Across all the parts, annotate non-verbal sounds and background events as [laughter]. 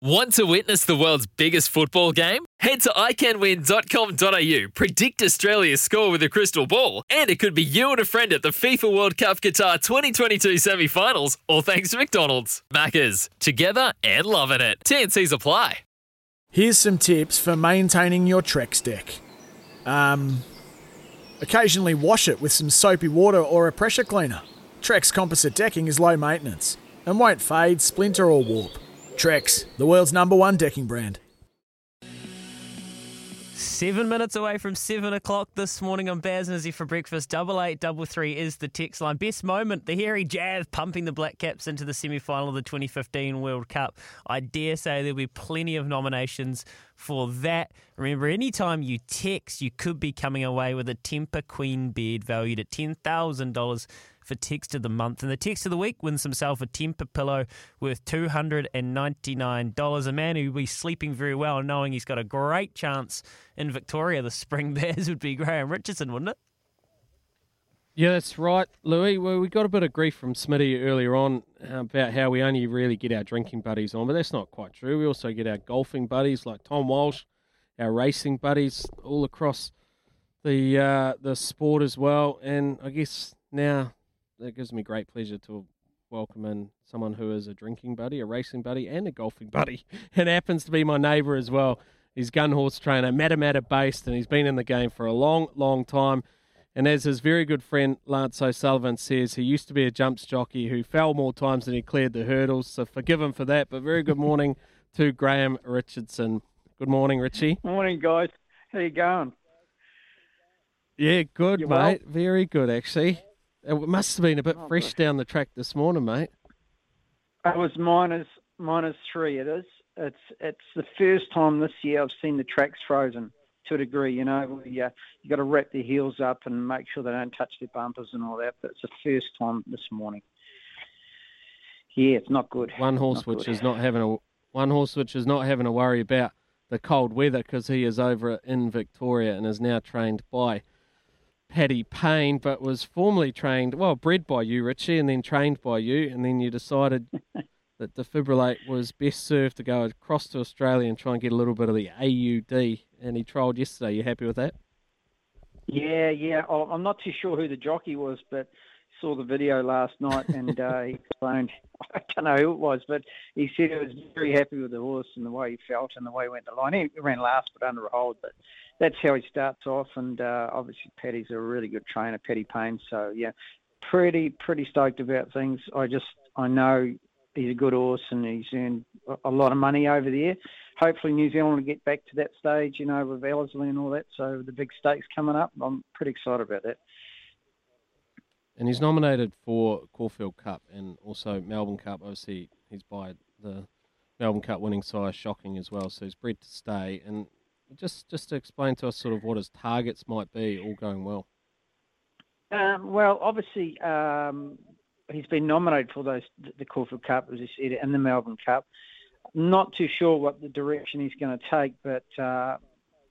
Want to witness the world's biggest football game? Head to iCanWin.com.au, predict Australia's score with a crystal ball, and it could be you and a friend at the FIFA World Cup Qatar 2022 semi finals, all thanks to McDonald's. Maccas, together and loving it. TNC's apply. Here's some tips for maintaining your Trex deck. Um, occasionally wash it with some soapy water or a pressure cleaner. Trex composite decking is low maintenance and won't fade, splinter, or warp. Trex, the world's number one decking brand. Seven minutes away from seven o'clock this morning on Baz and Izzy for breakfast. Double eight double three is the text line. Best moment: the hairy Jazz pumping the Black Caps into the semi final of the 2015 World Cup. I dare say there'll be plenty of nominations for that. Remember, anytime you text, you could be coming away with a Tempur Queen bed valued at ten thousand dollars for text of the month. And the text of the week wins himself a Tempur pillow worth $299. A man who will be sleeping very well, knowing he's got a great chance in Victoria the spring. [laughs] Bears would be Graham Richardson, wouldn't it? Yeah, that's right, Louis. Well, we got a bit of grief from Smitty earlier on about how we only really get our drinking buddies on, but that's not quite true. We also get our golfing buddies like Tom Walsh, our racing buddies all across the uh, the sport as well. And I guess now it gives me great pleasure to welcome in someone who is a drinking buddy, a racing buddy, and a golfing buddy, [laughs] and happens to be my neighbour as well. He's gun horse trainer, Matamata based, and he's been in the game for a long, long time. And as his very good friend Lance O'Sullivan says, he used to be a jumps jockey who fell more times than he cleared the hurdles. So forgive him for that. But very good morning [laughs] to Graham Richardson. Good morning, Richie. Morning, guys. How you going? Yeah, good, You mate. well? Very good, actually. It must have been a bit Oh, fresh bless. down the track this morning, mate. It was minus minus three. It is. It's it's the first time this year I've seen the tracks frozen to a degree. You know, we, uh, you got to wrap their heels up and make sure they don't touch their bumpers and all that. But it's the first time this morning. Yeah, it's not good. One horse Not which good. is not having a one horse which is not having to worry about the cold weather because he is over in Victoria and is now trained by Paddy Payne, but was formerly trained, well, bred by you, Richie, and then trained by you, and then you decided [laughs] that Defibrillate was best served to go across to Australia and try and get a little bit of the AUD, and he trialled yesterday. You happy with that? Yeah, yeah. I'm not too sure who the jockey was, but saw the video last night and uh, he [laughs] explained. I don't know who it was, but he said he was very happy with the horse and the way he felt and the way he went the line. He ran last, but under a hold. But that's how he starts off. And uh, obviously, Paddy's a really good trainer, Paddy Payne. So yeah, pretty pretty stoked about things. I just I know he's a good horse and he's earned a- a lot of money over there. Hopefully, New Zealand will get back to that stage, you know, with Ellerslie and all that. So the big stakes coming up. I'm pretty excited about that. And he's nominated for Caulfield Cup and also Melbourne Cup. Obviously, he's by the Melbourne Cup winning sire, shocking as well. So he's bred to stay. And just just to explain to us sort of what his targets might be, all going well. Um, well, obviously, um, he's been nominated for those the Caulfield Cup, as you said, and the Melbourne Cup. Not too sure what the direction he's going to take, but uh,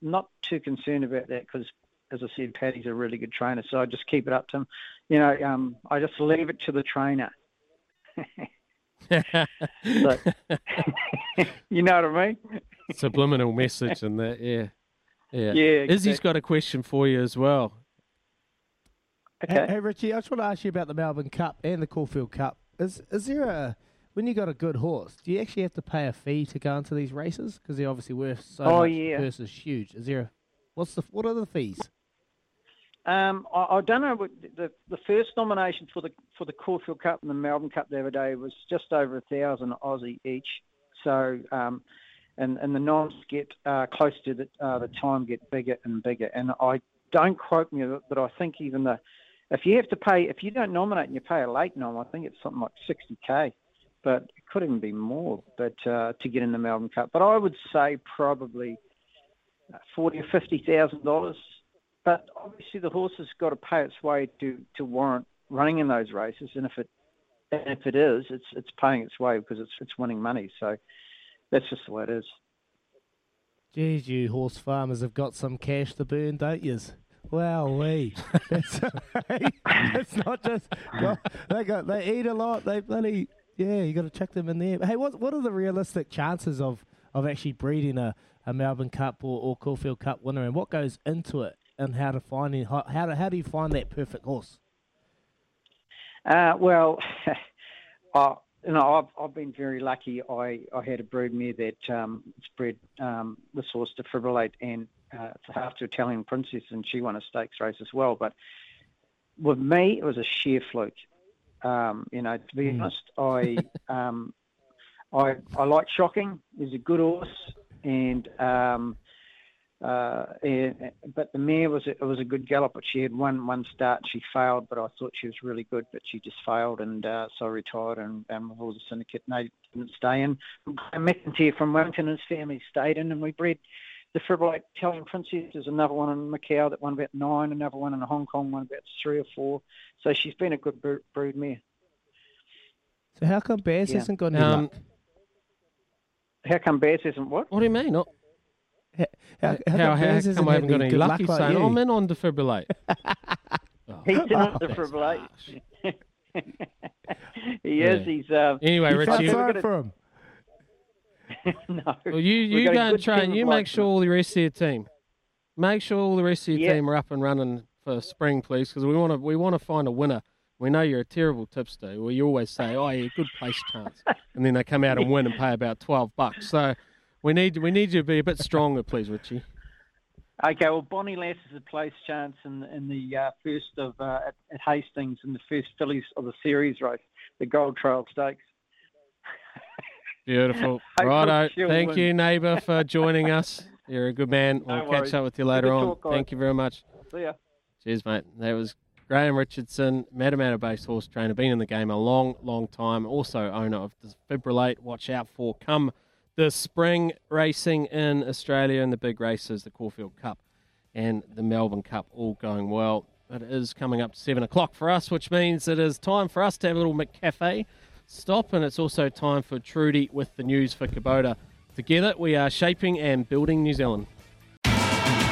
not too concerned about that because, as I said, Paddy's a really good trainer. So I just keep it up to him. You know, um, I just leave it to the trainer. So- [laughs] you know what I mean? Subliminal message in that, yeah. Yeah. Yeah, Izzy's exactly. got a question for you as well. Okay. Hey, hey, Richie, I just want to ask you about the Melbourne Cup and the Caulfield Cup. Is is there a when you got a good horse, do you actually have to pay a fee to go into these races? Because they're obviously worth so Oh, much. yeah. The purse is huge. Is there? A, what's the what are the fees? Um, I, I don't know. The the first nomination for the for the Caulfield Cup and the Melbourne Cup the other day was just over a thousand Aussie each. So, um, and and the noms get uh, close to the uh, the time get bigger and bigger. And I don't quote me, but I think even the if you have to pay if you don't nominate and you pay a late nom, I think it's something like sixty k. But it could even be more. But uh, to get in the Melbourne Cup, but I would say probably forty or fifty thousand dollars but obviously the horse has got to pay its way to, to warrant running in those races, and if it and if it is, it's it's paying its way because it's it's winning money. So that's just the way it is. Geez, you horse farmers have got some cash to burn, don't yous? Wow, we. [laughs] That's, it's not just well, they got they eat a lot. They bloody yeah. You got to check them in there. Hey, what what are the realistic chances of, of actually breeding a, a Melbourne Cup or, or Caulfield Cup winner, and what goes into it, and how to find it, how how, to, how do you find that perfect horse? Uh, well, [laughs] uh, you know, I've, I've been very lucky. I, I had a broodmare that um, bred um, this horse defibrillate, and uh, it's a half to Italian princess, and she won a stakes race as well. But with me, it was a sheer fluke. Um, you know, to be Mm. honest, I [laughs] um, I I like shocking. He's a good horse, and um, uh, and, but the mare was a, it was a good gallop, but she had one one start. She failed, but I thought she was really good, but she just failed, and uh, so I retired. And, and with all the syndicate, and they didn't stay in. Graham McIntyre from Wellington and his family stayed in, and we bred Defibrillate Italian Princess. There's another one in Macau that won about nine, another one in Hong Kong won about three or four. So she's been a good brood, brood mare. So how come Bears Yeah. hasn't got any Um, luck? How come Bears isn't what? What do you mean? Not, How, how, how, how, come how Bears come hasn't I haven't got any good luck? luck like saying, you? I'm in on defibrillate. [laughs] [laughs] He's in Oh, the that's Fibrillate. [laughs] he Yeah. is. He's. Uh, Anyway, You felt Richie, sorry for him. no. well, you, you go and train. You make sure all the rest of your team, make sure all the rest of your Yeah. team are up and running for spring, please, because we want to we want to find a winner. We know you're a terrible tipster. Well, you always say, "Oh, yeah, good place chance," and then they come out and win and pay about twelve bucks. So we need we need you to be a bit stronger, please, Richie. Okay, well, Bonnie Lass is a place chance in, in the uh, first of uh, at, at Hastings in the first fillies of the series race, the Gold Trail Stakes. Beautiful. [laughs] Righto. Thank win. you, neighbour, for joining us. [laughs] You're a good man. No We'll catch up with you later on. talk. Thank you very much. See ya. Cheers, mate. That was Graham Richardson, Matamata based horse trainer, been in the game a long, long time. Also owner of the Defibrillate. Watch out for come the spring racing in Australia and the big races, the Caulfield Cup and the Melbourne Cup, all going well. It is coming up to seven o'clock for us, which means it is time for us to have a little McCafe stop, and it's also time for Trudy with the news for Kubota. Together, we are shaping and building New Zealand.